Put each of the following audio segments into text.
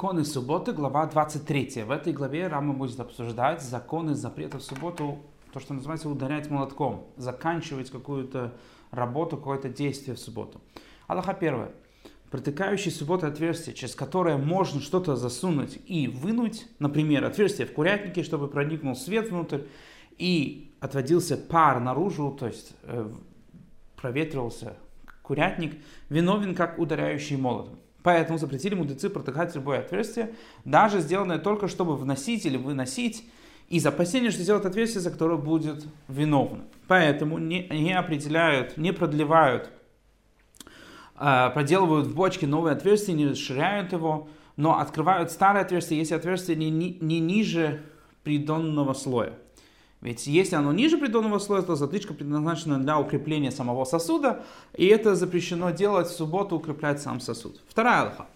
Законы субботы, глава 23. В этой главе Рама будет обсуждать законы запретов субботу, то, что называется ударять молотком, заканчивать какую-то работу, какое-то действие в субботу. Аллаха первое. Протыкающий субботу отверстие, через которое можно что-то засунуть и вынуть, например, отверстие в курятнике, чтобы проникнул свет внутрь и отводился пар наружу, то есть э, проветривался курятник, виновен как ударяющий молотом. Поэтому запретили мудрецы протыкать любое отверстие, даже сделанное только чтобы вносить или выносить, из опасения, что сделать отверстие, за которое будет виновно. Поэтому не, не определяют, не продлевают, э, проделывают в бочке новое отверстие, не расширяют его, но открывают старое отверстие, если отверстие не, не, не ниже придонного слоя. Ведь если оно ниже придонного слоя, то затычка предназначена для укрепления самого сосуда, и это запрещено делать в субботу, укреплять сам сосуд. Вторая алха.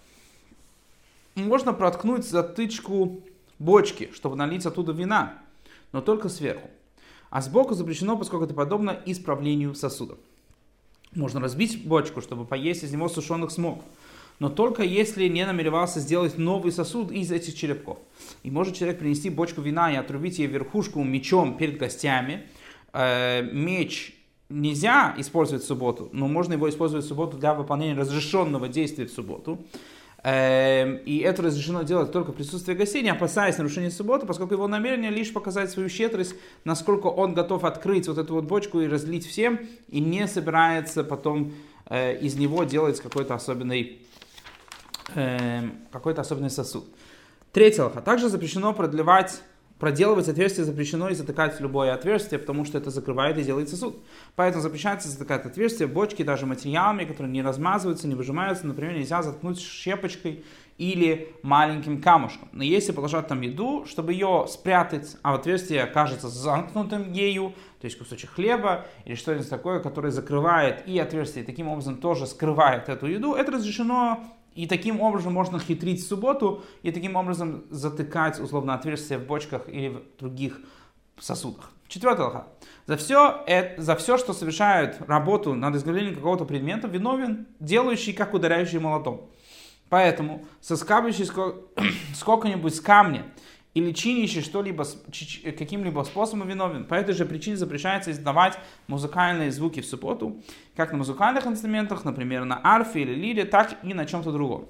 Можно проткнуть затычку бочки, чтобы налить оттуда вина, но только сверху. А сбоку запрещено, поскольку это подобно исправлению сосуда. Можно разбить бочку, чтобы поесть из него сушеных смог но только если не намеревался сделать новый сосуд из этих черепков. И может человек принести бочку вина и отрубить ее верхушку мечом перед гостями. Э, меч нельзя использовать в субботу, но можно его использовать в субботу для выполнения разрешенного действия в субботу. Э, и это разрешено делать только в присутствии гостей, не опасаясь нарушения субботы, поскольку его намерение лишь показать свою щедрость, насколько он готов открыть вот эту вот бочку и разлить всем, и не собирается потом э, из него делать какой-то особенный э, какой-то особенный сосуд. Третье лоха. Также запрещено продлевать проделывать отверстие запрещено и затыкать любое отверстие, потому что это закрывает и делает сосуд. Поэтому запрещается затыкать отверстия, бочки, даже материалами, которые не размазываются, не выжимаются. Например, нельзя заткнуть щепочкой или маленьким камушком. Но если положить там еду, чтобы ее спрятать, а отверстие окажется замкнутым ею, то есть кусочек хлеба или что-нибудь такое, которое закрывает и отверстие, и таким образом тоже скрывает эту еду, это разрешено и таким образом можно хитрить в субботу и таким образом затыкать условно отверстия в бочках или в других сосудах. Четвертый лоха. За все, это, за все, что совершает работу над изготовлением какого-то предмета, виновен делающий, как ударяющий молотом. Поэтому соскабливающий сколько-нибудь с камня или чинящий что-либо каким-либо способом виновен. По этой же причине запрещается издавать музыкальные звуки в субботу, как на музыкальных инструментах, например, на арфе или лире, так и на чем-то другом.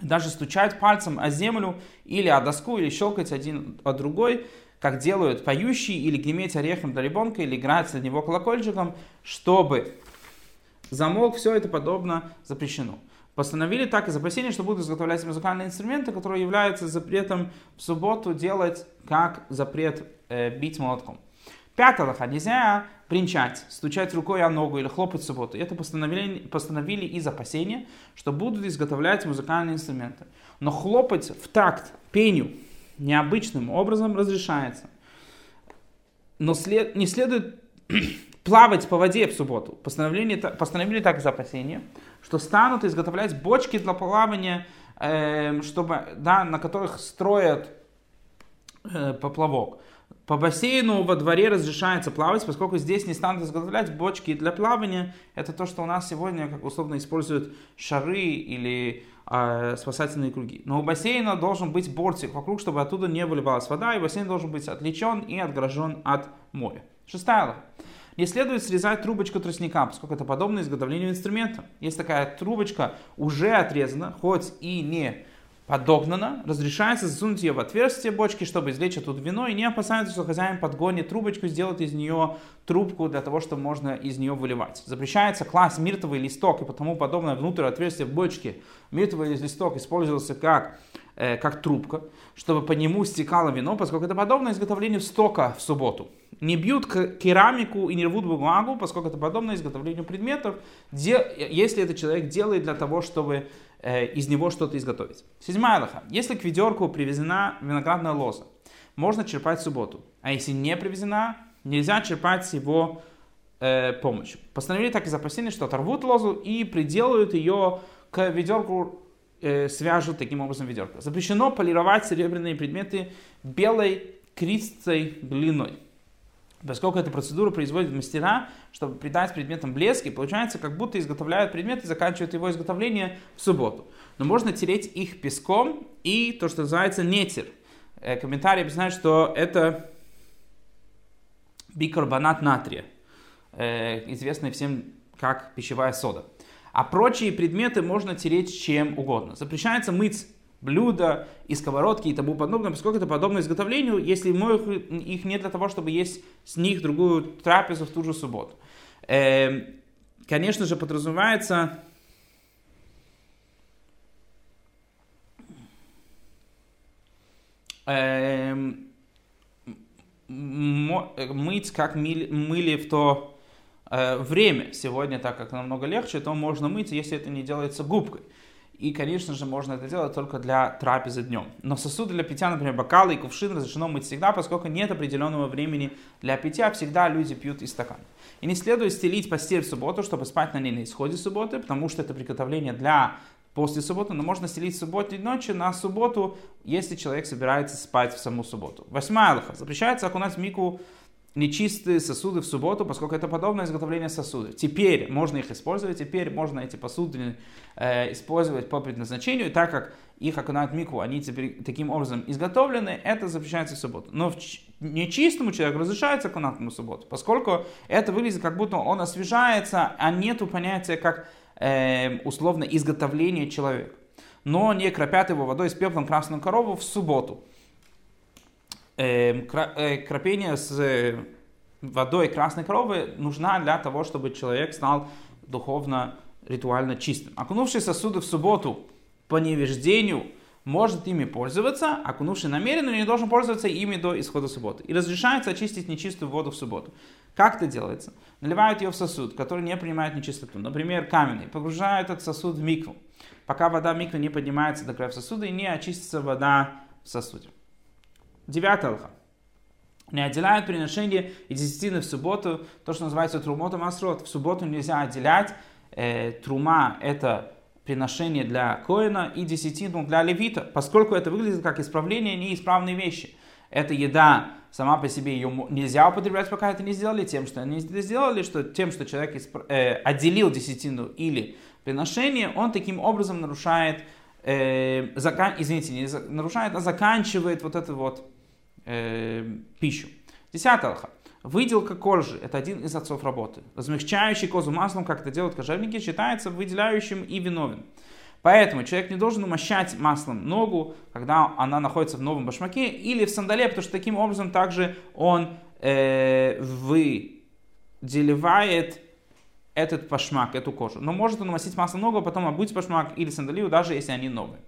Даже стучать пальцем о землю или о доску, или щелкать один о другой, как делают поющие, или греметь орехом для ребенка, или играть для него колокольчиком, чтобы замолк, все это подобно запрещено. Постановили так из опасения, что будут изготовлять музыкальные инструменты, которые являются запретом в субботу делать как запрет э, бить молотком. Пятое. Нельзя бренчать, стучать рукой о ногу или хлопать в субботу. Это постановили, постановили из опасения, что будут изготовлять музыкальные инструменты. Но хлопать в такт пению необычным образом разрешается. Но след, не следует плавать по воде в субботу. Постановили, постановили так из опасения, что станут изготовлять бочки для плавания, э, чтобы, да, на которых строят э, поплавок. По бассейну во дворе разрешается плавать, поскольку здесь не станут изготовлять бочки для плавания. Это то, что у нас сегодня, как условно, используют шары или э, спасательные круги. Но у бассейна должен быть бортик вокруг, чтобы оттуда не выливалась вода, и бассейн должен быть отличен и отгорожен от моря. Шестая не следует срезать трубочку тростника, поскольку это подобно изготовлению инструмента. Если такая трубочка уже отрезана, хоть и не подогнана, разрешается засунуть ее в отверстие бочки, чтобы извлечь оттуда вино, и не опасаются, что хозяин подгонит трубочку, сделает из нее трубку для того, чтобы можно из нее выливать. Запрещается класть миртовый листок и потому подобное внутрь отверстия в бочке. Миртовый листок использовался как, э, как трубка, чтобы по нему стекало вино, поскольку это подобно изготовлению стока в субботу не бьют керамику и не рвут бумагу, поскольку это подобно изготовлению предметов, если этот человек делает для того, чтобы из него что-то изготовить. Седьмая лоха. Если к ведерку привезена виноградная лоза, можно черпать в субботу. А если не привезена, нельзя черпать с его э, помощью. Постановили так из опасения, что оторвут лозу и приделают ее к ведерку, э, свяжут таким образом ведерко. Запрещено полировать серебряные предметы белой кристой глиной. Поскольку эту процедуру производят мастера, чтобы придать предметам блеск, и получается, как будто изготовляют предмет и заканчивают его изготовление в субботу. Но можно тереть их песком и то, что называется нетер. Э, комментарий объясняет, что это бикарбонат натрия, э, известный всем как пищевая сода. А прочие предметы можно тереть чем угодно. Запрещается мыть блюда и сковородки и тому подобное, поскольку это подобно изготовлению, если моют их не для того, чтобы есть с них другую трапезу в ту же субботу. Эм, конечно же, подразумевается эм, мыть, как мыли в то э, время. Сегодня, так как намного легче, то можно мыть, если это не делается губкой. И, конечно же, можно это делать только для трапезы днем. Но сосуды для питья, например, бокалы и кувшин разрешено мыть всегда, поскольку нет определенного времени для питья, всегда люди пьют из стакана. И не следует стелить постель в субботу, чтобы спать на ней на исходе субботы, потому что это приготовление для после субботы, но можно стелить субботней ночи на субботу, если человек собирается спать в саму субботу. Восьмая алха. Запрещается окунать в мику нечистые сосуды в субботу, поскольку это подобное изготовление сосудов. Теперь можно их использовать, теперь можно эти посуды э, использовать по предназначению, так как их окунают мику, они теперь таким образом изготовлены, это запрещается в субботу. Но в нечистому человеку разрешается окунать в субботу, поскольку это выглядит как будто он освежается, а нету понятия как э, условно изготовление человека. Но не кропят его водой с пеплом красную корову в субботу. Эм, э, кропение с э, водой красной коровы нужна для того, чтобы человек стал духовно, ритуально чистым. Окунувший сосуды в субботу по невеждению может ими пользоваться, окунувший намеренно не должен пользоваться ими до исхода субботы. И разрешается очистить нечистую воду в субботу. Как это делается? Наливают ее в сосуд, который не принимает нечистоту. Например, каменный. Погружают этот сосуд в микву. Пока вода в микве не поднимается до края сосуда и не очистится вода в сосуде. Девятая алха. Не отделяют приношение и десятины в субботу, то, что называется трумотом асрот. В субботу нельзя отделять. Э, трума – это приношение для коина и десятину для левита, поскольку это выглядит как исправление неисправной вещи. Эта еда сама по себе ее нельзя употреблять, пока это не сделали, тем, что они это сделали, что тем, что человек исп... э, отделил десятину или приношение, он таким образом нарушает, э, закан... извините, не нарушает, а заканчивает вот эту вот э, пищу. Десятая алха. Выделка кожи – это один из отцов работы. Размягчающий козу маслом, как это делают кожевники, считается выделяющим и виновен. Поэтому человек не должен умощать маслом ногу, когда она находится в новом башмаке, или в сандале, потому что таким образом также он э, выделивает этот башмак, эту кожу. Но может он умастить маслом ногу, а потом обуть башмак или сандалию, даже если они новые.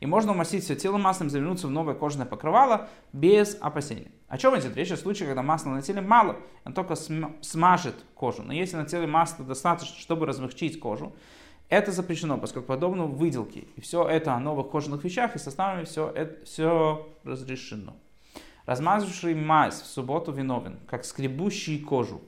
И можно умастить все тело маслом, завернуться в новое кожаное покрывало без опасения. О чем идет речь? В случае, когда масла на теле мало, он только смажет кожу. Но если на теле масла достаточно, чтобы размягчить кожу, это запрещено, поскольку подобно выделке. И все это о новых кожаных вещах и составами все, это, все разрешено. Размазавший мазь в субботу виновен, как скребущий кожу.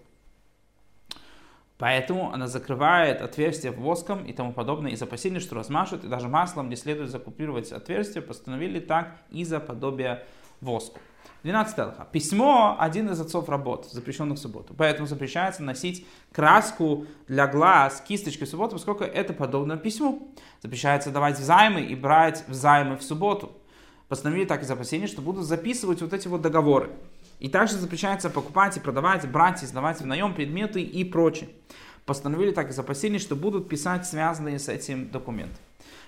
Поэтому она закрывает отверстие воском и тому подобное из опасения, что размашут, и даже маслом не следует закупировать отверстие, постановили так из-за подобия воску. 12 алха. Письмо – один из отцов работ, запрещенных в субботу. Поэтому запрещается носить краску для глаз, кисточки в субботу, поскольку это подобно письму. Запрещается давать взаймы и брать взаймы в субботу. Постановили так из опасения, что будут записывать вот эти вот договоры. И также запрещается покупать и продавать, брать и сдавать в наем предметы и прочее. Постановили так из опасений, что будут писать связанные с этим документы.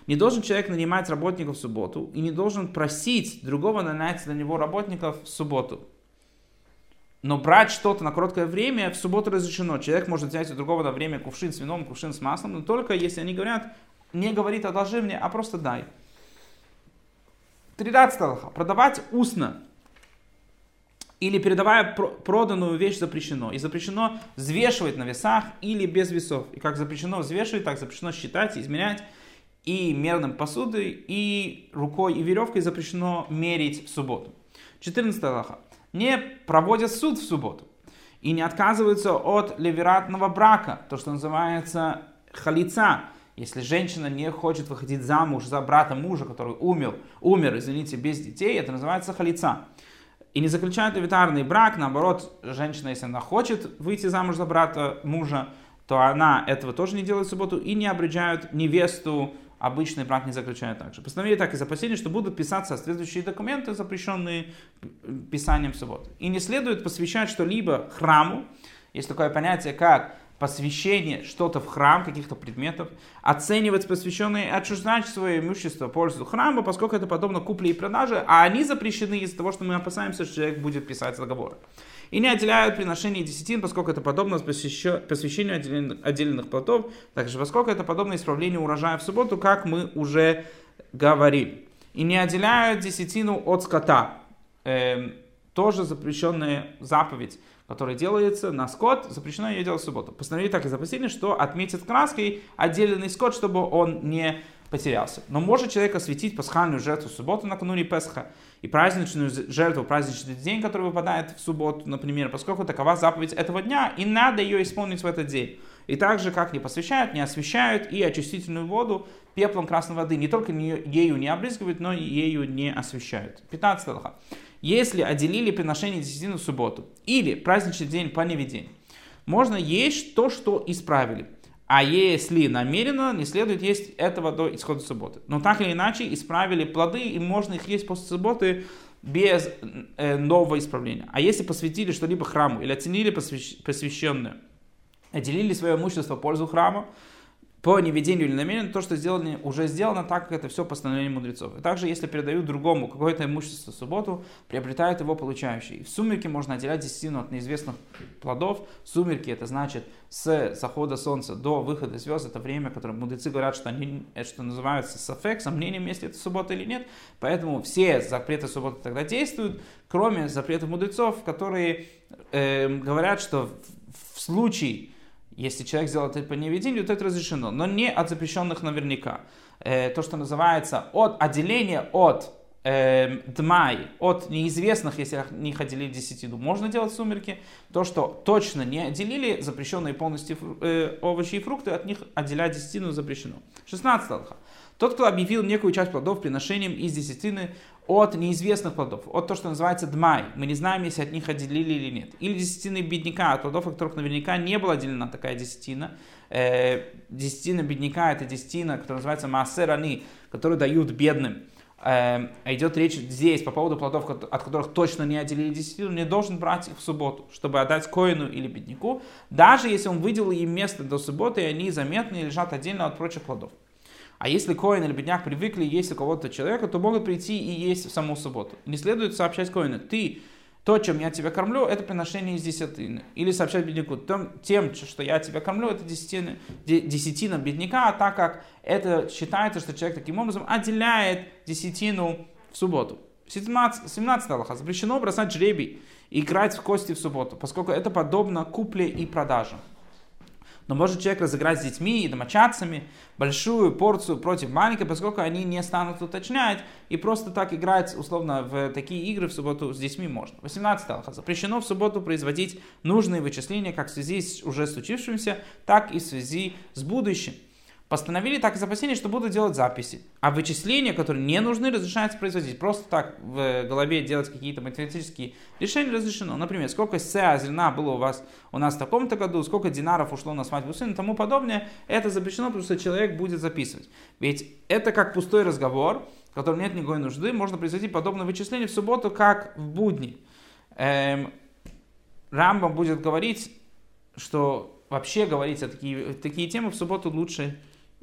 Не должен человек нанимать работников в субботу и не должен просить другого нанять для него работников в субботу. Но брать что-то на короткое время в субботу разрешено. Человек может взять у другого на время кувшин с вином, кувшин с маслом, но только если они говорят, не говорит одолжи мне, а просто дай. 13 алха. Продавать устно или передавая проданную вещь запрещено. И запрещено взвешивать на весах или без весов. И как запрещено взвешивать, так запрещено считать, измерять. И мерным посудой, и рукой, и веревкой запрещено мерить в субботу. 14 Аллаха. Не проводят суд в субботу. И не отказываются от левератного брака, то, что называется халица. Если женщина не хочет выходить замуж за брата мужа, который умер, умер, извините, без детей, это называется халица. И не заключают авитарный брак, наоборот, женщина, если она хочет выйти замуж за брата мужа, то она этого тоже не делает в субботу и не обречают невесту, обычный брак не заключают также. Постановили так из опасения, что будут писаться соответствующие документы, запрещенные писанием в субботу. И не следует посвящать что-либо храму. Есть такое понятие, как посвящение что-то в храм, каких-то предметов, оценивать посвященные отчуждать свое имущество пользу храма, поскольку это подобно купле и продаже, а они запрещены из-за того, что мы опасаемся, что человек будет писать договоры. И не отделяют приношение десятин, поскольку это подобно посвящению отдельных, отдельных плодов, также поскольку это подобно исправлению урожая в субботу, как мы уже говорили. И не отделяют десятину от скота. Эм, тоже запрещенная заповедь который делается на скот, запрещено ее делать в субботу. Постановили так и запустили, что отметит краской отдельный скот, чтобы он не потерялся. Но может человек осветить пасхальную жертву в субботу накануне Песха и праздничную жертву, праздничный день, который выпадает в субботу, например, поскольку такова заповедь этого дня, и надо ее исполнить в этот день. И так же, как не посвящают, не освещают и очистительную воду пеплом красной воды, не только ею не обрызгивают, но и ею не освещают. 15 лоха. Если отделили приношение десятины в субботу или праздничный день по неведению, можно есть то, что исправили. А если намеренно, не следует есть этого до исхода субботы. Но так или иначе, исправили плоды, и можно их есть после субботы без э, нового исправления. А если посвятили что-либо храму или оценили посвященное, отделили свое имущество в пользу храма, по неведению или намерению, то, что сделано, уже сделано так, как это все постановление мудрецов. И также, если передают другому какое-то имущество в субботу, приобретают его получающий. в сумерки можно отделять десятину от неизвестных плодов. Сумерки это значит с захода солнца до выхода звезд. Это время, которое мудрецы говорят, что они, что называется сафек, сомнением, если это суббота или нет. Поэтому все запреты субботы тогда действуют, кроме запретов мудрецов, которые э, говорят, что в случае если человек сделал это по неведению, то это разрешено, но не от запрещенных наверняка. Э, то, что называется от отделения от э, дмай, от неизвестных, если них отделили десятину, можно делать сумерки. То, что точно не отделили, запрещенные полностью э, овощи и фрукты, от них отделять десятину запрещено. 16 алха. Тот, кто объявил некую часть плодов приношением из десятины от неизвестных плодов, от того, что называется дмай. Мы не знаем, если от них отделили или нет. Или десятины бедняка, от плодов, от которых наверняка не была отделена такая десятина. Э, десятина бедняка это десятина, которая называется маасерани, которую дают бедным. Э, идет речь здесь по поводу плодов, от которых точно не отделили десятину, не должен брать их в субботу, чтобы отдать коину или бедняку, даже если он выделил им место до субботы, и они заметны и лежат отдельно от прочих плодов. А если коин или бедняк привыкли есть у кого-то человека, то могут прийти и есть в саму субботу. Не следует сообщать коину, ты то, чем я тебя кормлю, это приношение из десятины. Или сообщать бедняку, тем, что я тебя кормлю, это десятина, десятина бедняка, а так как это считается, что человек таким образом отделяет десятину в субботу. 17, 17 Аллаха. Запрещено бросать жребий и играть в кости в субботу, поскольку это подобно купле и продаже. Но может человек разыграть с детьми и домочадцами большую порцию против маленькой, поскольку они не станут уточнять и просто так играть условно в такие игры в субботу с детьми можно. 18 алха. Запрещено в субботу производить нужные вычисления как в связи с уже случившимся, так и в связи с будущим. Постановили так из опасения, что будут делать записи. А вычисления, которые не нужны, разрешается производить. Просто так в голове делать какие-то математические решения разрешено. Например, сколько сеа зерна было у вас у нас в таком-то году, сколько динаров ушло на свадьбу сына и тому подобное. Это запрещено, потому что человек будет записывать. Ведь это как пустой разговор, в котором нет никакой нужды. Можно производить подобное вычисление в субботу, как в будни. Эм, Рамбам будет говорить, что вообще говорить о такие, такие темы в субботу лучше э,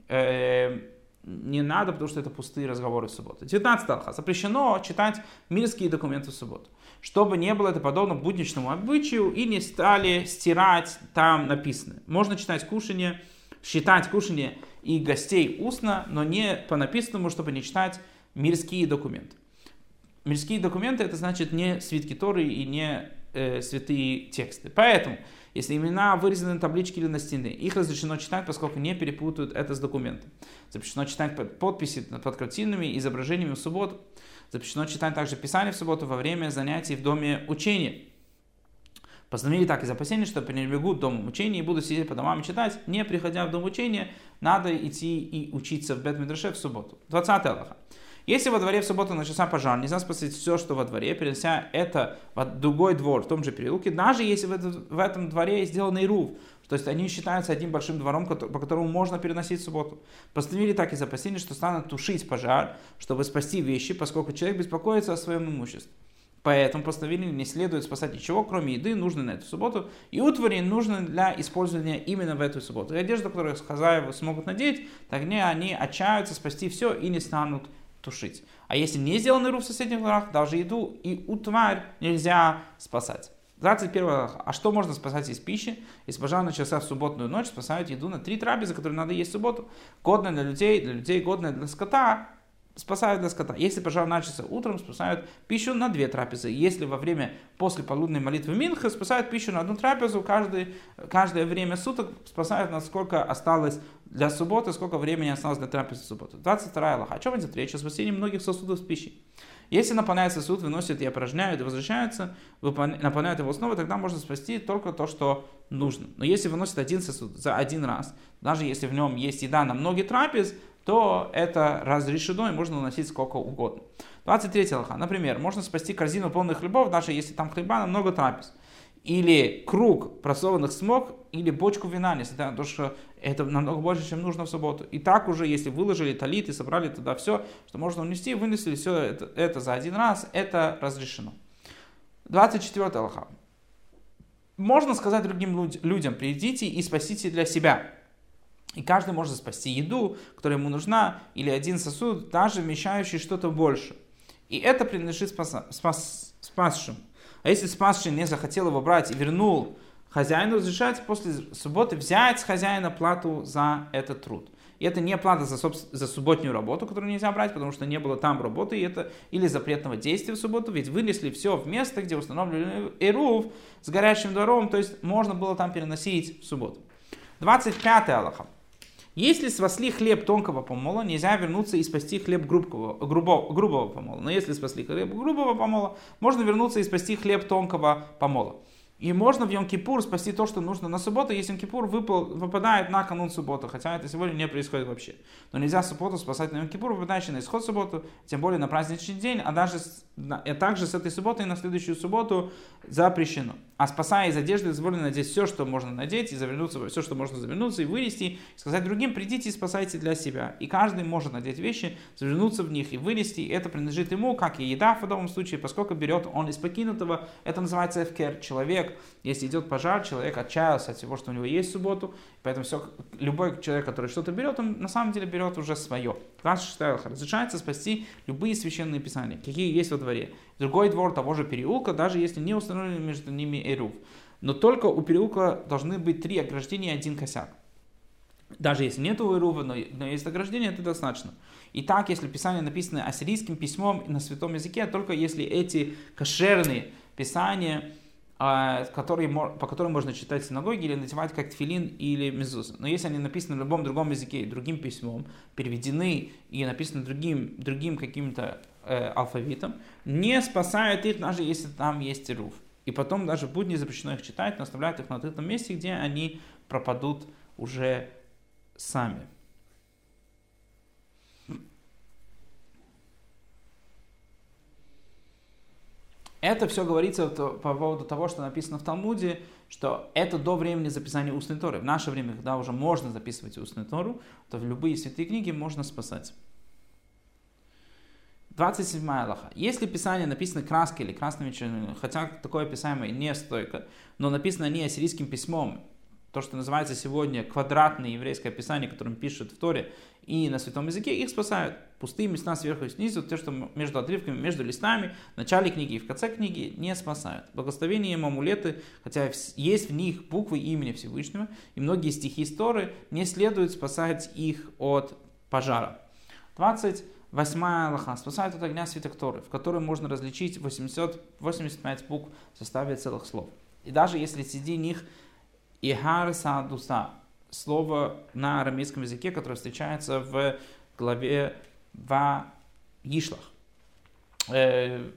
не надо, потому что это пустые разговоры в субботу. 19 алха. Запрещено читать мирские документы в субботу. Чтобы не было это подобно будничному обычаю и не стали стирать там написанное. Можно читать кушание, считать кушание и гостей устно, но не по написанному, чтобы не читать мирские документы. Мирские документы это значит не свитки Торы и не э, святые тексты. Поэтому если имена вырезаны на табличке или на стене, их разрешено читать, поскольку не перепутают это с документом. Запрещено читать подписи под картинами, изображениями в субботу. Запрещено читать также Писание в субботу во время занятий в доме учения. Постановили так из опасения, что пренебрегут дом учения и будут сидеть по домам и читать, не приходя в дом учения, надо идти и учиться в Бет в субботу. 20 Аллаха. Если во дворе в субботу начался пожар, нельзя спасать все, что во дворе, перенося это в другой двор, в том же переулке, даже если в, это, в этом дворе сделан рув, то есть они считаются одним большим двором, по которому можно переносить субботу. Постановили так из опасения, что станут тушить пожар, чтобы спасти вещи, поскольку человек беспокоится о своем имуществе. Поэтому постановили не следует спасать ничего, кроме еды, нужной на эту субботу, и утвари нужны для использования именно в эту субботу. И одежду, которую хозяева смогут надеть, тогда они отчаются спасти все и не станут тушить. А если не сделаны ру в соседних дворах, даже еду и утварь нельзя спасать. 21 А что можно спасать из пищи? Если пожар начался в субботную ночь, спасают еду на три трапезы, которые надо есть в субботу. Годная для людей, для людей годная для скота, спасают для скота. Если пожар начался утром, спасают пищу на две трапезы. Если во время после полуденной молитвы Минха спасают пищу на одну трапезу, каждый, каждое время суток спасают, насколько осталось для субботы, сколько времени осталось для трапезы субботы. 22 Аллаха. О чем идет речь? О спасении многих сосудов с пищей. Если наполняют сосуд, выносят и опорожняют, и возвращаются, наполняют его снова, тогда можно спасти только то, что нужно. Но если выносят один сосуд за один раз, даже если в нем есть еда на многие трапез, то это разрешено и можно уносить сколько угодно. 23 лоха. Например, можно спасти корзину полных хлебов, даже если там хлеба на много трапез. Или круг просованных смог, или бочку вина, несмотря на то, что это намного больше, чем нужно в субботу. И так уже, если выложили талит и собрали туда все, что можно унести, вынесли все это, это за один раз, это разрешено. 24 лоха. Можно сказать другим людям, придите и спасите для себя. И каждый может спасти еду, которая ему нужна, или один сосуд, даже вмещающий что-то больше. И это принадлежит спас, спас, спасшим. А если спасший не захотел его брать и вернул хозяину, разрешается после субботы взять с хозяина плату за этот труд. И это не плата за, за субботнюю работу, которую нельзя брать, потому что не было там работы, и это, или запретного действия в субботу, ведь вынесли все в место, где установлен Эрув с горящим двором, то есть можно было там переносить в субботу. 25 Аллаха. Если спасли хлеб тонкого помола, нельзя вернуться и спасти хлеб грубого, грубого, грубого помола. Но если спасли хлеб грубого помола, можно вернуться и спасти хлеб тонкого помола. И можно в Йом-Кипур спасти то, что нужно на субботу, если Йом-Кипур выпадает на канун субботы, хотя это сегодня не происходит вообще. Но нельзя субботу спасать на Йом-Кипур, выпадающий на исход субботу, тем более на праздничный день, а даже и также с этой субботы и на следующую субботу запрещено. А спасая из одежды, дозволено надеть все, что можно надеть, и завернуться во все, что можно завернуться, и вынести, и сказать другим, придите и спасайте для себя. И каждый может надеть вещи, завернуться в них и вынести. И это принадлежит ему, как и еда в данном случае, поскольку берет он из покинутого. Это называется эфкер. Человек, если идет пожар, человек отчаялся от всего, что у него есть в субботу, поэтому все, любой человек, который что-то берет, он на самом деле берет уже свое. 26 разрешается спасти любые священные писания, какие есть во дворе. Другой двор того же переулка, даже если не установлен между ними эрув. Но только у переулка должны быть три ограждения и один косяк. Даже если нет Эрува, но, но есть ограждение, это достаточно. И так, если писание написано ассирийским письмом на святом языке, только если эти кошерные писания, а, которые, по которым можно читать в синагоге или надевать как тфилин или мезуз. Но если они написаны на любом другом языке, другим письмом, переведены и написаны другим, другим каким-то э, алфавитом, не спасает их, даже если там есть руф. И потом даже в будни запрещено их читать, но оставляют их на открытом месте, где они пропадут уже сами. Это все говорится по поводу того, что написано в Талмуде, что это до времени записания устной Торы. В наше время, когда уже можно записывать устную Тору, то в любые святые книги можно спасать. 27 Аллаха. Если Писание написано краской или красными чернилами, хотя такое писание не стойко, но написано не ассирийским письмом, то, что называется сегодня квадратное еврейское писание, которым пишут в Торе и на святом языке, их спасают. Пустые места сверху и снизу, то, что между отрывками, между листами, в начале книги и в конце книги не спасают. Благословения им амулеты, хотя есть в них буквы имени Всевышнего, и многие стихи Торы, не следует спасать их от пожара. 28 Аллаха спасает от огня свиток Торы, в котором можно различить 885 букв в составе целых слов. И даже если среди них Ихар Садуса. Слово на арамейском языке, которое встречается в главе Ва Ишлах. Э,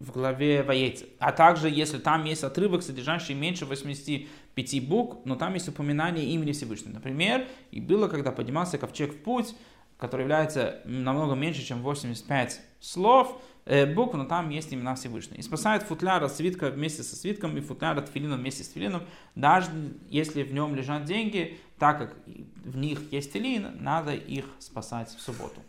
в главе Ваейцы. А также, если там есть отрывок, содержащий меньше 85 букв, но там есть упоминание имени Всевышнего. Например, и было, когда поднимался ковчег в путь, который является намного меньше, чем 85 слов, э, букв, но там есть имена Всевышнего. И спасает футляр от свитка вместе со свитком и футляр от филина вместе с филином, даже если в нем лежат деньги, так как в них есть филин, надо их спасать в субботу.